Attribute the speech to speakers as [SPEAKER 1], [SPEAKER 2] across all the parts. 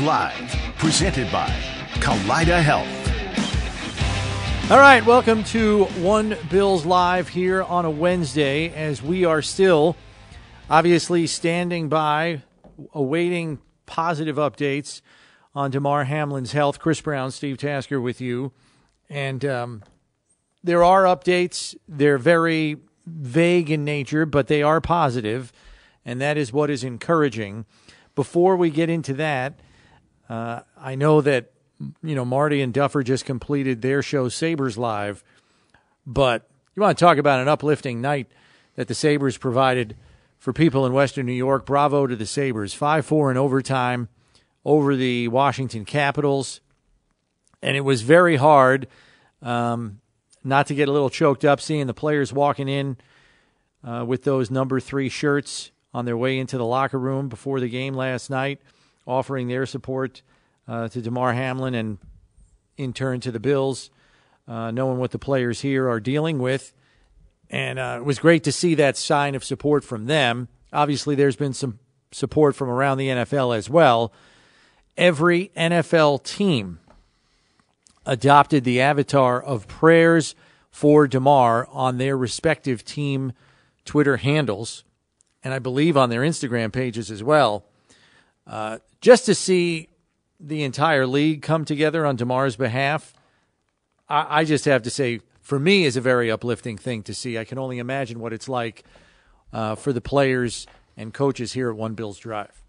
[SPEAKER 1] Live, presented by Kaleida Health.
[SPEAKER 2] All right, welcome to One Bills Live here on a Wednesday as we are still obviously standing by, awaiting positive updates on Damar Hamlin's health. Chris Brown, Steve Tasker with you. And um, there are updates. They're very vague in nature, but they are positive, and that is what is encouraging. Before we get into that, uh, I know that you know Marty and Duffer just completed their show Sabres Live, but you want to talk about an uplifting night that the Sabres provided for people in Western New York. Bravo to the Sabres, five four in overtime over the Washington Capitals, and it was very hard um, not to get a little choked up seeing the players walking in uh, with those number three shirts on their way into the locker room before the game last night, offering their support uh, to Damar Hamlin and in turn to the Bills, uh, knowing what the players here are dealing with. And uh, it was great to see that sign of support from them. Obviously, there's been some support from around the NFL as well. Every NFL team adopted the avatar of prayers for Damar on their respective team Twitter handles and I believe on their Instagram pages as well, uh, just to see the entire league come together on Damar's behalf. I, I just have to say, for me, is a very uplifting thing to see. I can only imagine what it's like uh, for the players and coaches here at One Bills Drive.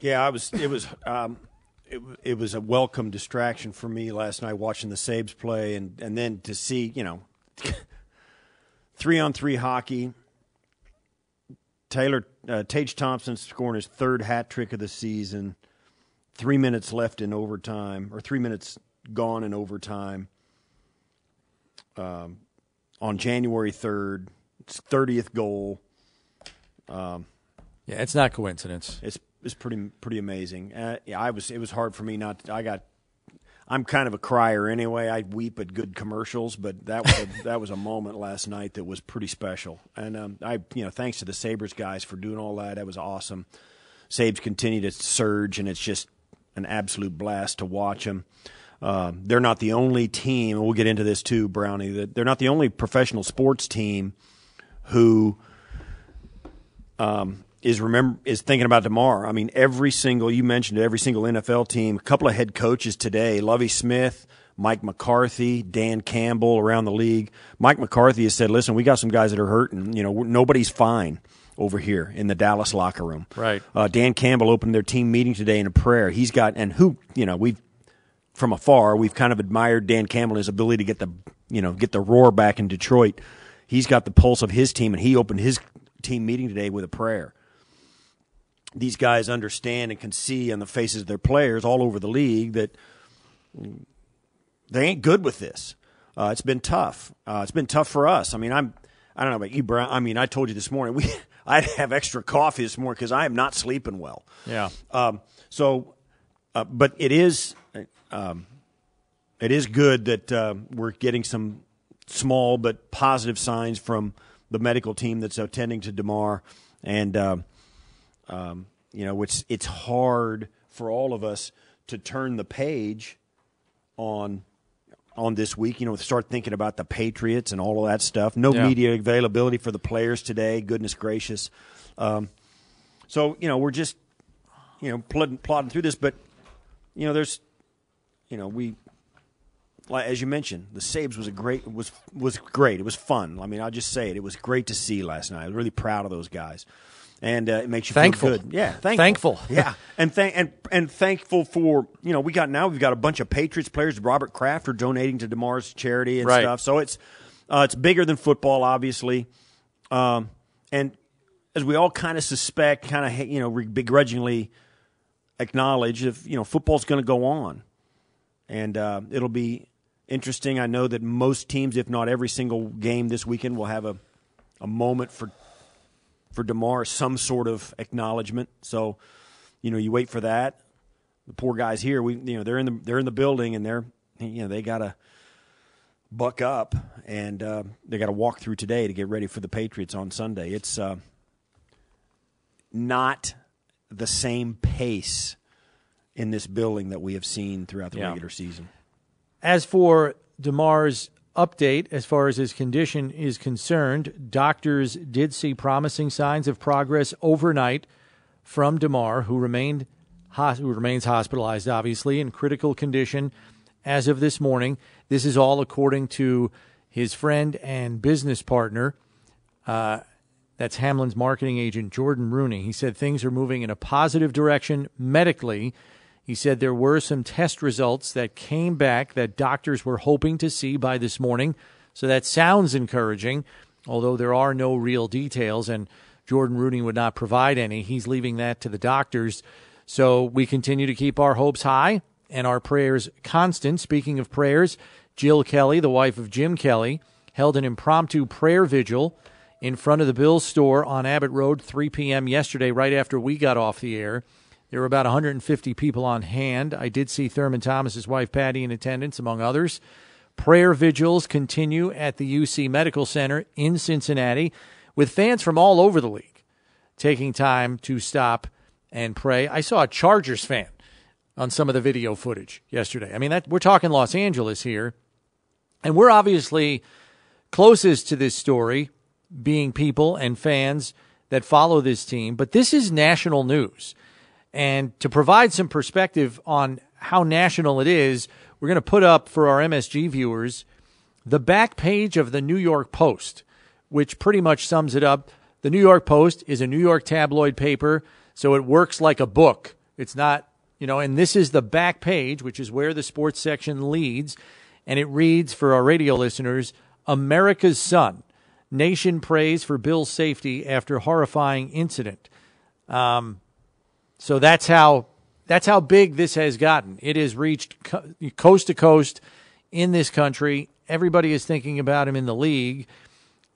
[SPEAKER 3] Yeah, I was. It was. Um, it, it was a welcome distraction for me last night watching the Sabes play, and and then to see you know three on three hockey Taylor uh, Tage Thompson scoring his third hat trick of the season. Three minutes left in overtime, or three minutes gone in overtime. Um, on January third, it's thirtieth goal. Um,
[SPEAKER 2] yeah, it's not coincidence.
[SPEAKER 3] It's it's pretty pretty amazing. Uh, yeah, I was it was hard for me not. To, I got I'm kind of a crier anyway. I weep at good commercials, but that was a, that was a moment last night that was pretty special. And um, I, you know, thanks to the Sabres guys for doing all that. That was awesome. Sabres continue to surge, and it's just an absolute blast to watch them. Uh, they're not the only team, and we'll get into this too, Brownie. That they're not the only professional sports team who um, is remember is thinking about tomorrow. I mean, every single you mentioned every single NFL team, a couple of head coaches today, Lovie Smith, Mike McCarthy, Dan Campbell around the league. Mike McCarthy has said, "Listen, we got some guys that are hurting. You know, nobody's fine." Over here in the Dallas locker room,
[SPEAKER 2] right?
[SPEAKER 3] Uh, Dan Campbell opened their team meeting today in a prayer. He's got and who you know we've from afar we've kind of admired Dan Campbell and his ability to get the you know get the roar back in Detroit. He's got the pulse of his team, and he opened his team meeting today with a prayer these guys understand and can see on the faces of their players all over the league that they ain't good with this. Uh, it's been tough. Uh, it's been tough for us. I mean, I'm. I don't know about you, Brown. I mean, I told you this morning we I have extra coffee this morning because I am not sleeping well.
[SPEAKER 2] Yeah.
[SPEAKER 3] Um, so, uh, but it is um, it is good that uh, we're getting some small but positive signs from the medical team that's attending to Damar and uh, um, you know, it's it's hard for all of us to turn the page on on this week. You know, start thinking about the Patriots and all of that stuff. No
[SPEAKER 2] Yeah.
[SPEAKER 3] media availability for the players today. Goodness gracious. Um, so you know, we're just you know plodding, plodding through this, but you know, there's you know we. Like, as you mentioned, the Sabes was a great was was great. It was fun. I mean, I'll just say it. It was great to see last night. I was really proud of those guys, and uh, it makes you
[SPEAKER 2] Thankful.
[SPEAKER 3] feel good. Yeah, thankful.
[SPEAKER 2] Thankful.
[SPEAKER 3] yeah, and thank and and thankful for you know we got now we've got a bunch of Patriots players. Robert Kraft are donating to Damar's charity and
[SPEAKER 2] Right.
[SPEAKER 3] stuff. So it's uh, it's bigger than football, obviously, um, and as we all kind of suspect, kind of you know begrudgingly acknowledge, if you know football's going to go on, and uh, it'll be interesting. I know that most teams, if not every single game this weekend, will have a a moment for for Damar, some sort of acknowledgement. So, you know, you wait for that. The poor guys here, we you know they're in the they're in the building and they're you know they gotta buck up and uh, they got to walk through today to get ready for the Patriots on Sunday. It's uh, not the same pace in this building that we have seen throughout the
[SPEAKER 2] Yeah.
[SPEAKER 3] regular season.
[SPEAKER 2] As for Damar's update, as far as his condition is concerned, doctors did see promising signs of progress overnight from Damar, who remained who remains hospitalized, obviously in critical condition as of this morning. This is all according to his friend and business partner. Uh, that's Hamlin's marketing agent, Jordan Rooney. He said things are moving in a positive direction medically. He said there were some test results that came back that doctors were hoping to see by this morning. So that sounds encouraging, although there are no real details, and Jordan Rooney would not provide any. He's leaving that to the doctors. So we continue to keep our hopes high and our prayers constant. Speaking of prayers, Jill Kelly, the wife of Jim Kelly, held an impromptu prayer vigil in front of the Bills store on Abbott Road 3 p.m. yesterday, right after we got off the air. There were about 150 people on hand. I did see Thurman Thomas's wife Patty in attendance, among others. Prayer vigils continue at the UC Medical Center in Cincinnati with fans from all over the league taking time to stop and pray. I saw a Chargers fan on some of the video footage yesterday. I mean, that we're talking Los Angeles here, and we're obviously closest to this story, being people and fans that follow this team. But this is national news, and to provide some perspective on how national it is, we're going to put up for our MSG viewers the back page of the New York Post, which pretty much sums it up. The New York Post is a New York tabloid paper, so it works like a book. It's not, you know, and this is the back page, which is where the sports section leads, and it reads for our radio listeners America's Son. Nation prays for Bill's safety after horrifying incident. Um, so that's how that's how big this has gotten. It has reached co- coast to coast in this country. Everybody is thinking about him in the league,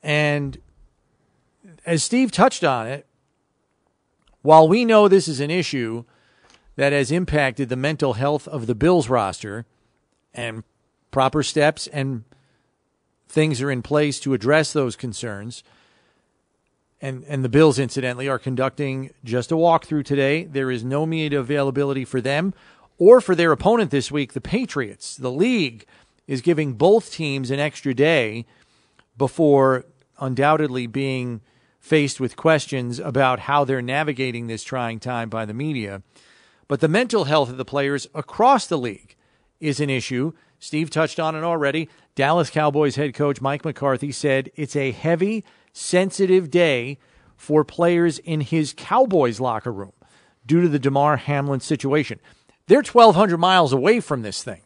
[SPEAKER 2] and as Steve touched on it, while we know this is an issue that has impacted the mental health of the Bills roster, and proper steps and things are in place to address those concerns and and the Bills incidentally are conducting just a walkthrough today. There is no media availability for them or for their opponent this week, the Patriots. The league is giving both teams an extra day before undoubtedly being faced with questions about how they're navigating this trying time by the media. But the mental health of the players across the league is an issue. Steve touched on it already. Dallas Cowboys head coach Mike McCarthy said it's a heavy, sensitive day for players in his Cowboys locker room due to the Damar Hamlin situation. They're 1,200 miles away from this thing.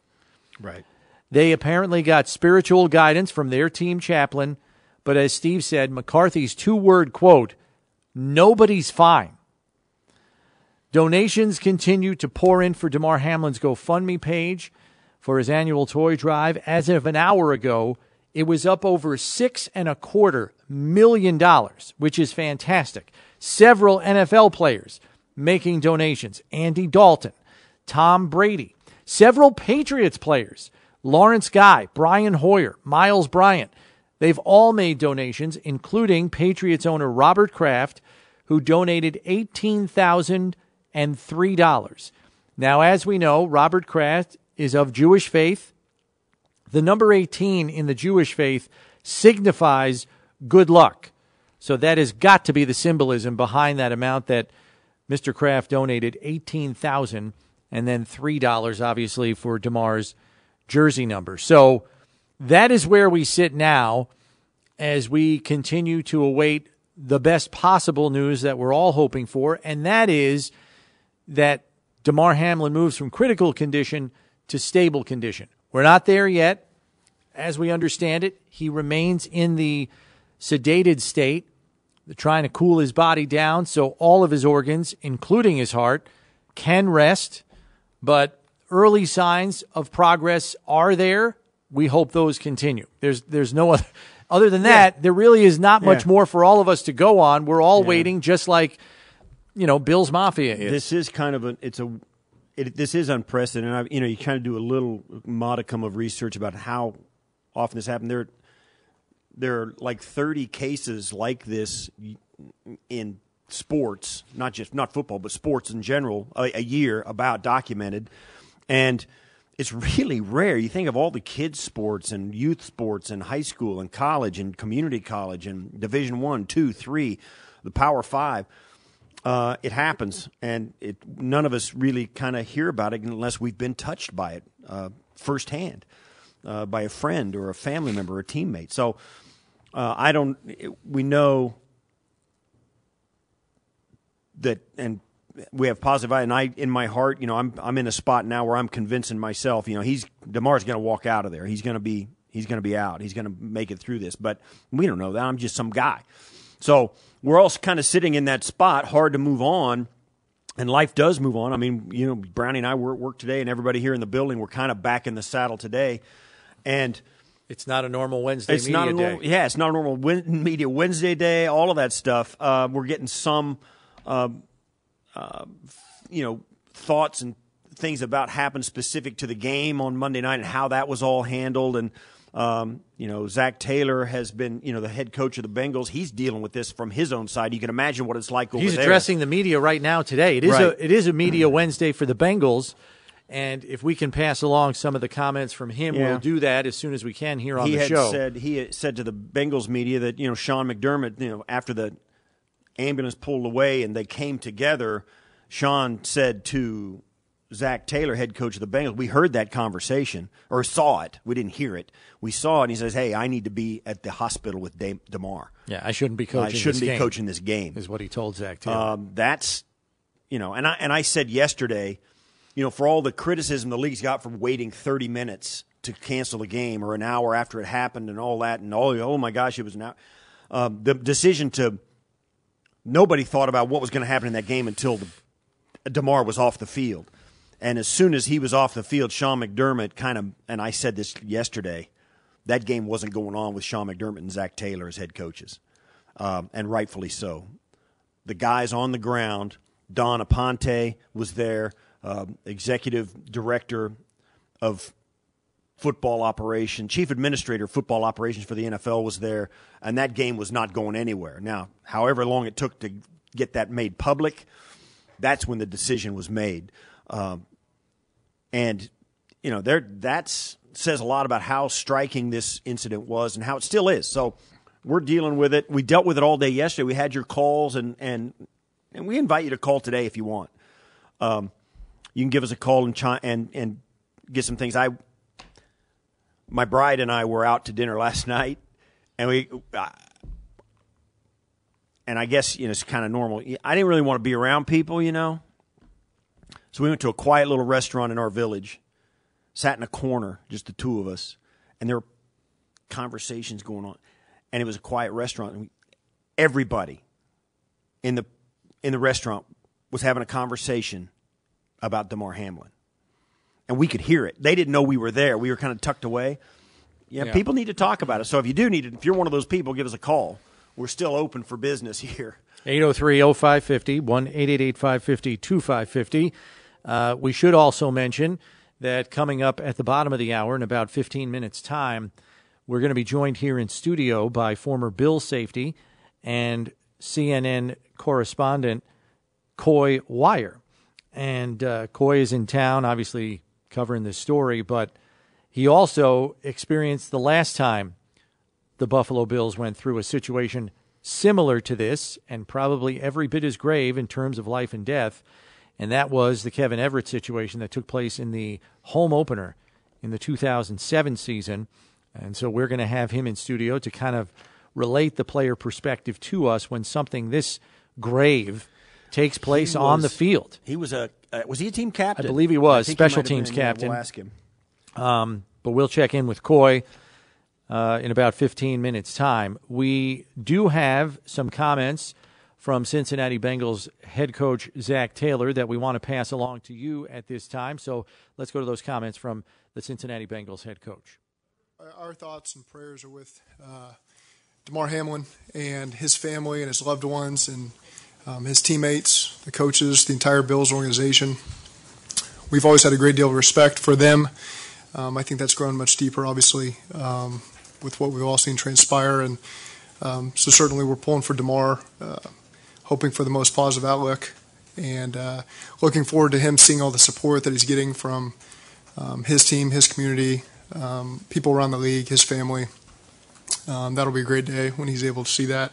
[SPEAKER 3] Right.
[SPEAKER 2] They apparently got spiritual guidance from their team chaplain, but as Steve said, McCarthy's two word quote, nobody's fine. Donations continue to pour in for Damar Hamlin's GoFundMe page for his annual toy drive. As of an hour ago, it was up over six and a quarter million dollars, which is fantastic. Several NFL players making donations. Andy Dalton, Tom Brady, several Patriots players, Lawrence Guy, Brian Hoyer, Myles Bryant. They've all made donations, including Patriots owner Robert Kraft, who donated $18,003. Now, as we know, Robert Kraft is of Jewish faith. The number 18 in the Jewish faith signifies good luck. So that has got to be the symbolism behind that amount that Mr. Kraft donated 18,000 and then $3 obviously for Damar's jersey number. So that is where we sit now as we continue to await the best possible news that we're all hoping for, and that is that Damar Hamlin moves from critical condition to stable condition. We're not there yet. As we understand it, he remains in the sedated state. They're trying to cool his body down so all of his organs, including his heart, can rest. But early signs of progress are there. We hope those continue. There's there's no other other than that, yeah. there really is not much yeah. more for all of us to go on. We're all yeah. waiting just like you know, Bill's Mafia is.
[SPEAKER 3] This is kind of a it's a it, this is unprecedented. I, you know, you kind of do a little modicum of research about how often this happened. There, there are like 30 cases like this in sports, not just not football, but sports in general, a, a year about documented, and it's really rare. You think of all the kids sports and youth sports and high school and college and community college and Division One, two, three, the Power Five uh, it happens, and it, none of us really kind of hear about it unless we've been touched by it uh, firsthand uh, by a friend or a family member or a teammate. So uh, I don't. We know that, and we have positive. And I, in my heart, you know, I'm I'm in a spot now where I'm convincing myself, you know, he's Damar's going to walk out of there. He's going to be he's going to be out. He's going to make it through this. But we don't know that. I'm just some guy. So we're all kind of sitting in that spot, hard to move on. And life does move on. I mean, you know, Brownie and I were at work today, and everybody here in the building, we're kind of back in the saddle today. And
[SPEAKER 2] it's not a normal Wednesday
[SPEAKER 3] it's not a normal,
[SPEAKER 2] day.
[SPEAKER 3] Yeah, it's not a normal media Wednesday day, all of that stuff. Uh, we're getting some, uh, uh, you know, thoughts and things about happened specific to the game on Monday night and how that was all handled. And um, you know, Zac Taylor has been, you know, the head coach of the Bengals. He's dealing with this from his own side. You can imagine what it's like over
[SPEAKER 2] He's
[SPEAKER 3] there.
[SPEAKER 2] addressing the media right now today. It is right. a it is a media Wednesday for the Bengals. And if we can pass along some of the comments from him, yeah. we'll do that as soon as we can here on
[SPEAKER 3] he
[SPEAKER 2] the show.
[SPEAKER 3] Said, he had said to the Bengals media that, you know, Sean McDermott, you know, after the ambulance pulled away and they came together, Sean said to Zac Taylor, head coach of the Bengals, we heard that conversation or saw it. We didn't hear it. We saw it. And he says, "Hey, I need to be at the hospital with Damar."
[SPEAKER 2] Yeah, I shouldn't be coaching.
[SPEAKER 3] I shouldn't be
[SPEAKER 2] game,
[SPEAKER 3] coaching this game."
[SPEAKER 2] Is what he told Zac Taylor. Um,
[SPEAKER 3] that's you know, and I and I said yesterday, you know, for all the criticism the league's got for waiting thirty minutes to cancel the game or an hour after it happened and all that and all, oh my gosh, it was an hour. Um, the decision to nobody thought about what was going to happen in that game until the, Damar was off the field. And as soon as he was off the field, Sean McDermott kind of, and I said this yesterday, that game wasn't going on with Sean McDermott and Zac Taylor as head coaches, um, and rightfully so. The guys on the ground, Dawn Aponte was there, uh, executive director of football operation, chief administrator of football operations for the NFL was there, and that game was not going anywhere. Now, however long it took to get that made public, that's when the decision was made. Um, and you know, there that's says a lot about how striking this incident was and how it still is. So we're dealing with it. We dealt with it all day yesterday. We had your calls and and and we invite you to call today if you want. Um, you can give us a call and chi- and and get some things. I my bride and I were out to dinner last night, and we. And I guess you know it's kind of normal. I didn't really want to be around people, you know. So we went to a quiet little restaurant in our village, sat in a corner, just the two of us, and there were conversations going on. And it was a quiet restaurant. And everybody in the in the restaurant was having a conversation about Damar Hamlin. And we could hear it. They didn't know we were there. We were kind of tucked away. Yeah, yeah, people need to talk about it. So if you do need it, if you're one of those people, give us a call. We're still open for business here.
[SPEAKER 2] 803 0550, 1 888 550 2550. Uh, we should also mention that coming up at the bottom of the hour in about 15 minutes' time, we're going to be joined here in studio by former Bill safety and CNN correspondent Coy Wire. And uh, Coy is in town, obviously covering this story, but he also experienced the last time the Buffalo Bills went through a situation similar to this, and probably every bit as grave in terms of life and death. And that was the Kevin Everett situation that took place in the home opener in the 2007 season. And so we're going to have him in studio to kind of relate the player perspective to us when something this grave takes place
[SPEAKER 3] was,
[SPEAKER 2] on the field.
[SPEAKER 3] He was a uh, was he a team captain?
[SPEAKER 2] I believe he was special teams
[SPEAKER 3] been,
[SPEAKER 2] captain.
[SPEAKER 3] we'll ask him.
[SPEAKER 2] Um, but we'll check in with Coy uh, in about 15 minutes' time. We do have some comments from Cincinnati Bengals head coach Zac Taylor that we want to pass along to you at this time. So let's go to those comments from the Cincinnati Bengals head coach.
[SPEAKER 4] Our thoughts and prayers are with uh, Damar Hamlin and his family and his loved ones and um, his teammates, the coaches, the entire Bills organization. We've always had a great deal of respect for them. Um, I think that's grown much deeper, obviously, um, with what we've all seen transpire. And um, so certainly we're pulling for Damar, uh, hoping for the most positive outlook, and uh, looking forward to him seeing all the support that he's getting from um, his team, his community, um, people around the league, his family. That'll be a great day when he's able to see that.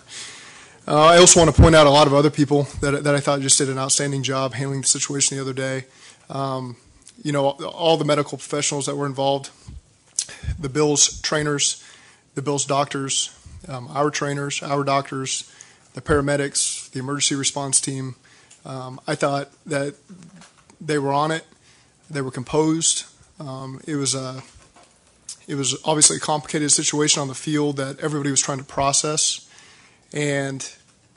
[SPEAKER 4] Uh, I also want to point out a lot of other people that, that I thought just did an outstanding job handling the situation the other day. Um, you know, all the medical professionals that were involved, the Bills trainers, the Bills doctors, um, our trainers, our doctors, the paramedics, the emergency response team. Um, I thought that they were on it. They were composed. Um, it was a, it was obviously a complicated situation on the field that everybody was trying to process. And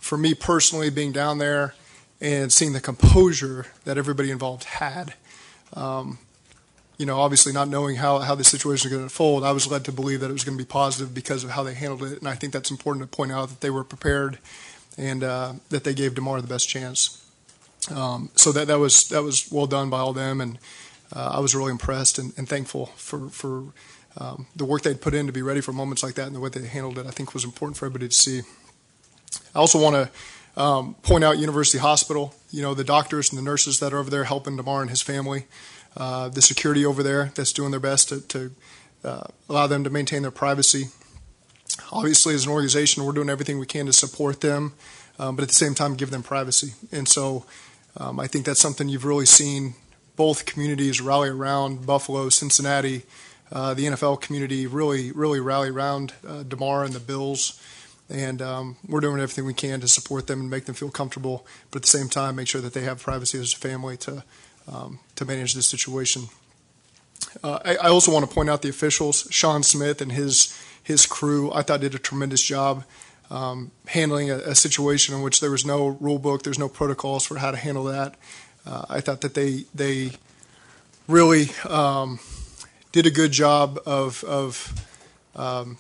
[SPEAKER 4] for me personally, being down there and seeing the composure that everybody involved had, um, you know, obviously not knowing how, how the situation was going to unfold, I was led to believe that it was going to be positive because of how they handled it. And I think that's important to point out that they were prepared and uh, that they gave Damar the best chance. Um, so that that was that was well done by all them, and uh, I was really impressed and, and thankful for for um, the work they'd put in to be ready for moments like that and the way they handled it. I think was important for everybody to see. I also want to um, point out University Hospital. You know the doctors and the nurses that are over there helping Damar and his family, uh, the security over there that's doing their best to, to uh, allow them to maintain their privacy. Obviously, as an organization, we're doing everything we can to support them, um, but at the same time, give them privacy. And so, um, I think that's something you've really seen both communities rally around Buffalo, Cincinnati, uh, the NFL community really, really rally around uh, Damar and the Bills. And um, we're doing everything we can to support them and make them feel comfortable, but at the same time, make sure that they have privacy as a family to um, to manage this situation. Uh, I, I, also want to point out the officials, Shawn Smith and his his crew. I thought did a tremendous job um, handling a, a, situation in which there was no rule book, there's no protocols for how to handle that. Uh, I thought that they they really um, did a good job of of um,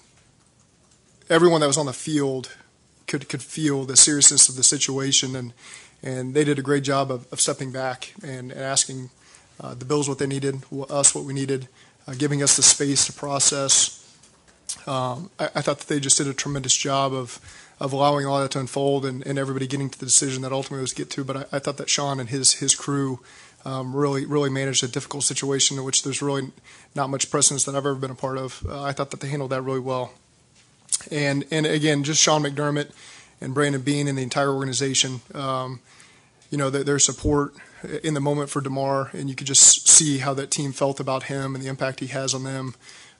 [SPEAKER 4] everyone that was on the field could could feel the seriousness of the situation and and they did a great job of, of stepping back and, and asking uh, the Bills what they needed, us what we needed, uh, giving us the space to process. Um, I, I, thought that they just did a tremendous job of of allowing all that to unfold and, and everybody getting to the decision that ultimately was to get to. But I, I thought that Sean and his his crew um, really really managed a difficult situation in which there's really not much precedence that I've ever been a part of. Uh, I thought that they handled that really well. And and again, just Sean McDermott and Brandon Beane and the entire organization. Um, you know, their, their, support in the moment for Damar, and you could just see how that team felt about him and the impact he has on them.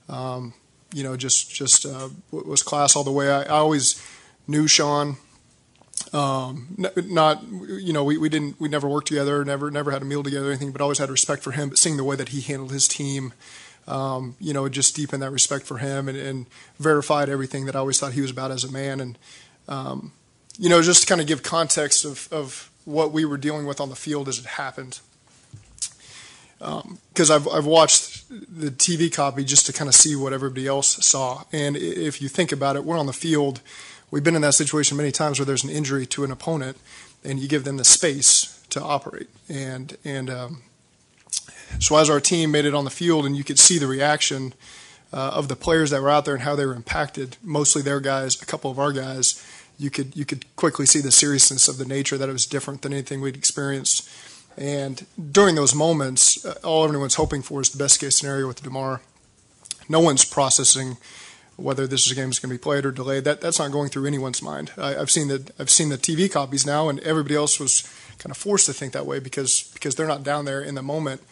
[SPEAKER 4] Um, you know, just just uh, was class all the way. I, I always knew Sean. Um, not, you know, we, we didn't, we never worked together, never, never had a meal together or anything, but always had respect for him. But seeing the way that he handled his team, um, you know, just deepened that respect for him and, and, verified everything that I always thought he was about as a man. And, um, you know, just to kind of give context of, of what we were dealing with on the field as it happened. Because um, I've, I've watched the TV copy just to kind of see what everybody else saw. And if you think about it, we're on the field. We've been in that situation many times where there's an injury to an opponent, and you give them the space to operate. And and um, so as our team made it on the field, and you could see the reaction uh, of the players that were out there and how they were impacted. Mostly their guys, a couple of our guys you could you could quickly see the seriousness of the nature that it was different than anything we'd experienced. And during those moments, uh, all everyone's hoping for is the best case scenario with Damar. No one's processing whether this is a game that's going to be played or delayed. That that's not going through anyone's mind. I, have seen the I've seen the TV copies now, and everybody else was kind of forced to think that way because because they're not down there in the moment.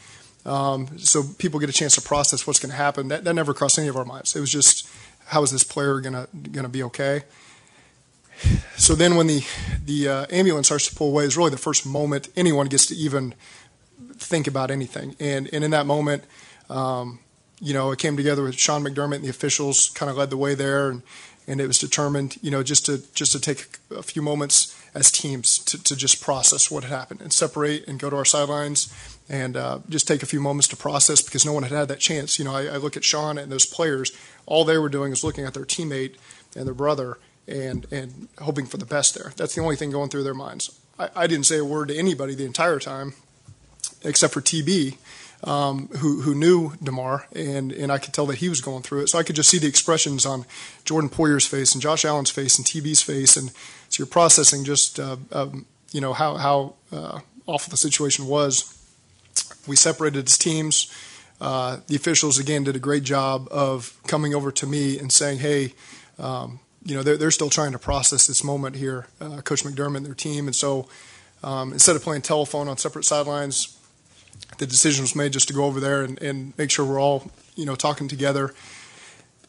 [SPEAKER 4] Um, so people get a chance to process what's going to happen. That, that never crossed any of our minds. It was just how is this player going to going to be okay? So then when the the uh, ambulance starts to pull away is really the first moment anyone gets to even think about anything. And and in that moment. Um, you know, it came together with Sean McDermott and the officials kind of led the way there, and, and it was determined, you know, just to just to take a few moments as teams to, to just process what had happened and separate and go to our sidelines and uh, just take a few moments to process because no one had had that chance. You know, I, I look at Sean and those players, all they were doing is looking at their teammate and their brother and and hoping for the best there. That's the only thing going through their minds. I, I didn't say a word to anybody the entire time, except for TB um, who who knew Damar, and and I could tell that he was going through it. So I could just see the expressions on Jordan Poyer's face and Josh Allen's face and TB's face, and so you're processing just uh, um, you know how how uh, awful the situation was. We separated as teams. Uh, the officials again did a great job of coming over to me and saying, "Hey, um, you know they're, they're still trying to process this moment here, uh, Coach McDermott and their team." And so um, instead of playing telephone on separate sidelines, the decision was made just to go over there and, and make sure we're all, you know, talking together.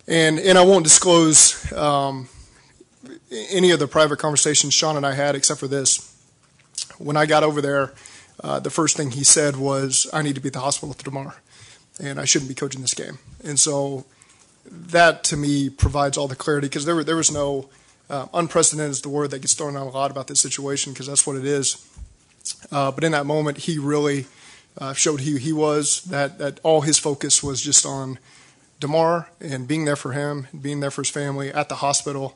[SPEAKER 4] And and I won't disclose um, any of the private conversations Sean and I had, except for this. When I got over there, uh, the first thing he said was, "I need to be at the hospital tomorrow, and I shouldn't be coaching this game." And so that to me provides all the clarity because there there was no uh, unprecedented is the word that gets thrown out a lot about this situation because that's what it is. Uh, but in that moment, he really uh, showed who he was. That that all his focus was just on Damar and being there for him, being there for his family at the hospital.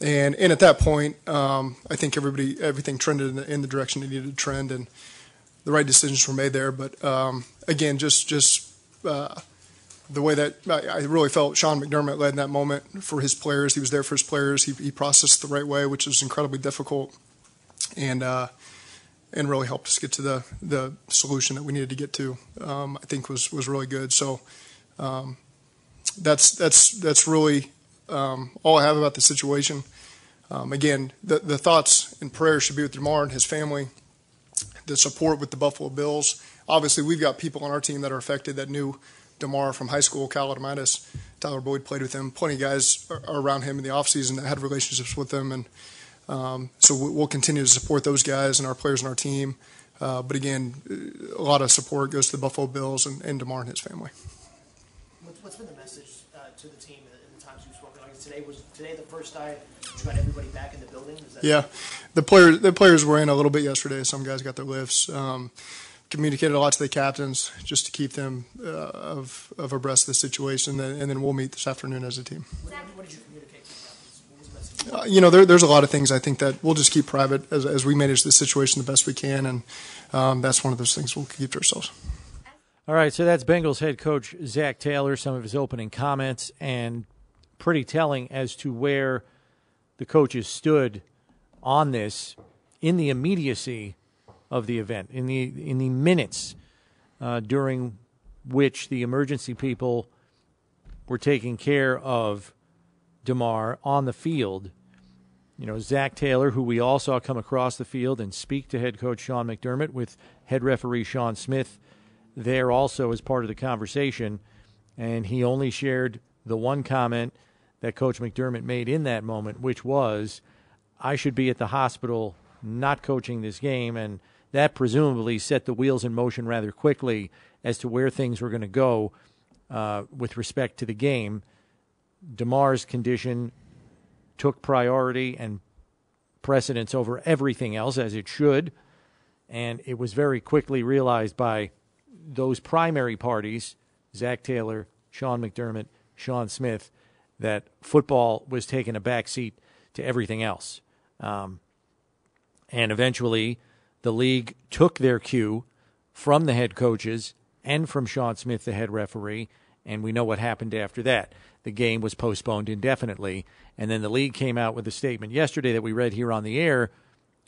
[SPEAKER 4] And and at that point, um, I think everybody everything trended in the, in the, direction it needed to trend, and the right decisions were made there. But um, again, just just uh, the way that I, I, really felt Sean McDermott led in that moment for his players. He was there for his players. He, he processed the right way, which was incredibly difficult. And uh, and really helped us get to the the solution that we needed to get to. Um, I think was was really good. So um, that's that's that's really um, all I have about the situation. Um, again, the the thoughts and prayers should be with Damar and his family. The support with the Buffalo Bills. Obviously, we've got people on our team that are affected that knew Damar from high school, Cal. Tyler Boyd played with him. Plenty of guys around him in the offseason that had relationships with him and um, so we'll continue to support those guys and our players and our team. Uh, but again, a lot of support goes to the Buffalo Bills and, and Damar and his family.
[SPEAKER 5] What's been the message uh, to the team in the times you've spoken? Like today was today the first time you got everybody back in the building?
[SPEAKER 4] yeah, the players the players were in a little bit yesterday. Some guys got their lifts. Um, communicated a lot to the captains just to keep them uh, of of abreast of the situation, and then we'll meet this afternoon as a team.
[SPEAKER 5] What did you
[SPEAKER 4] uh, you know, there, there's a lot of things I think that we'll just keep private as, as we manage the situation the best we can, and um, that's one of those things we'll keep to ourselves.
[SPEAKER 2] All right, so that's Bengals head coach Zac Taylor, some of his opening comments, and pretty telling as to where the coaches stood on this in the immediacy of the event, in the in the minutes uh, during which the emergency people were taking care of Damar on the field you know, Zac Taylor, who we all saw come across the field and speak to head coach Sean McDermott with head referee Shawn Smith there also as part of the conversation. And he only shared the one comment that Coach McDermott made in that moment, which was, I should be at the hospital not coaching this game. And that presumably set the wheels in motion rather quickly as to where things were going to go uh, with respect to the game. Damar's condition took priority and precedence over everything else, as it should. And it was very quickly realized by those primary parties Zac Taylor, Sean McDermott, Shawn Smith that football was taking a back seat to everything else. Um, and eventually, the league took their cue from the head coaches and from Shawn Smith, the head referee, and we know what happened after that the game was postponed indefinitely. And then the league came out with a statement yesterday that we read here on the air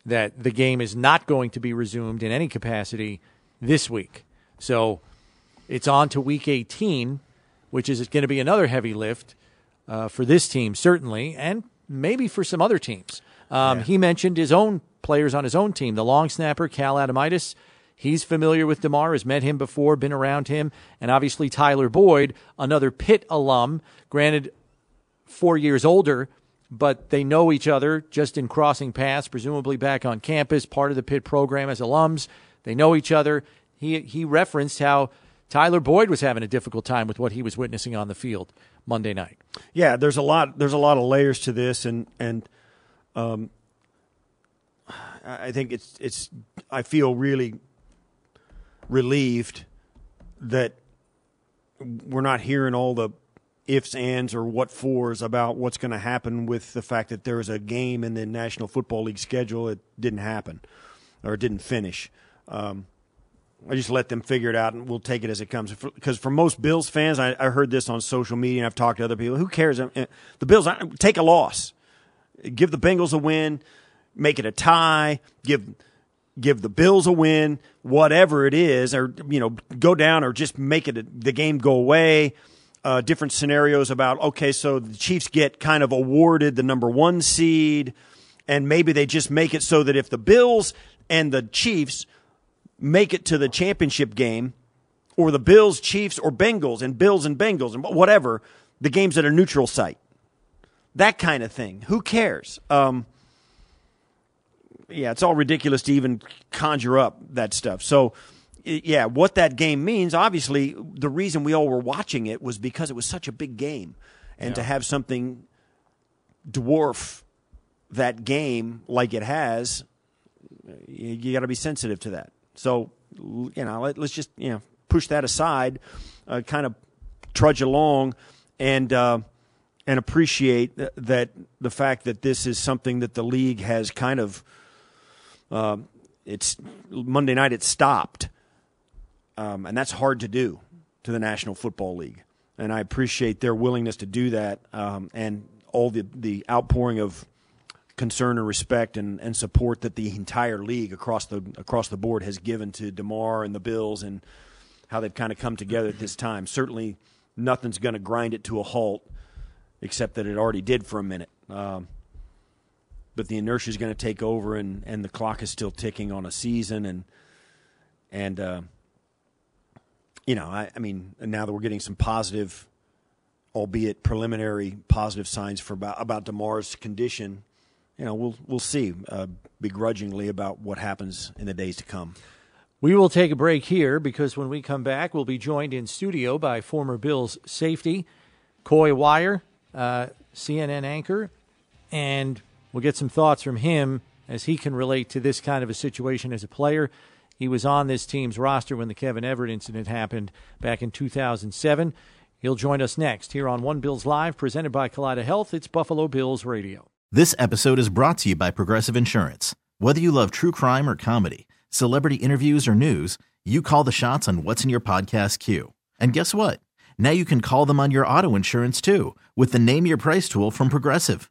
[SPEAKER 2] that the game is not going to be resumed in any capacity this week. So it's on to week 18, which is going to be another heavy lift uh, for this team, certainly, and maybe for some other teams. Um, yeah. He mentioned his own players on his own team, the long snapper, Cal Adomitis. He's familiar with Damar, has met him before, been around him, and obviously Tyler Boyd, another Pitt alum, granted four years older, but they know each other just in crossing paths, presumably back on campus, part of the Pitt program as alums. They know each other. He he referenced how Tyler Boyd was having a difficult time with what he was witnessing on the field Monday night.
[SPEAKER 3] Yeah, there's a lot. There's a lot of layers to this, and and um, I think it's it's. I feel really relieved that we're not hearing all the ifs, ands, or what fors about what's going to happen with the fact that there's a game in the National Football League schedule. It didn't happen, or didn't finish. Um, I just let them figure it out, and we'll take it as it comes. Because for most Bills fans, I, I, heard this on social media, and I've talked to other people. Who cares? Uh, the Bills take a loss, give the Bengals a win, make it a tie, give give the Bills a win, whatever it is, or you know, go down or just make it a, the game go away. Uh, different scenarios about okay, so the Chiefs get kind of awarded the number one seed, and maybe they just make it so that if the Bills and the Chiefs make it to the championship game, or the Bills, Chiefs, or Bengals, and Bills and Bengals, and whatever, the game's at a neutral site. That kind of thing. Who cares? Um, yeah, it's all ridiculous to even conjure up that stuff. So, yeah, what that game means, obviously, the reason we all were watching it was because it was such a big game. And yeah. to have something dwarf that game like it has, you, you got to be sensitive to that. So, you know, let, us just, you know, push that aside, uh, kind of trudge along and, uh, and appreciate that the fact that this is something that the league has kind of, uh, it's Monday night, it stopped. Um, and that's hard to do to the National Football League. And I appreciate their willingness to do that um, and all the, the outpouring of concern and respect and, and support that the entire league across the across the board has given to Damar and the Bills and how they've kind of come together at this time. Certainly, nothing's going to grind it to a halt, except that it already did for a minute. Um, but the inertia is going to take over, and, and the clock is still ticking on a season, and and uh, you know, I, I mean, now that we're getting some positive, albeit preliminary, positive signs for about about Damar's condition you know, we'll we'll see uh, begrudgingly about what happens in the days to come.
[SPEAKER 2] We will take a break here because when we come back, we'll be joined in studio by former Bills safety Coy Wire, uh, CNN anchor, and we'll get some thoughts from him as he can relate to this kind of a situation as a player. He was on this team's roster when the Kevin Everett incident happened back in 2007. He'll join us next here on One Bills Live, presented by Kaleida Health. It's Buffalo Bills Radio.
[SPEAKER 6] This episode is brought to you by Progressive Insurance. Whether you love true crime or comedy, celebrity interviews or news, you call the shots on what's in your podcast queue. And guess what? Now you can call them on your auto insurance too with the Name Your Price tool from Progressive.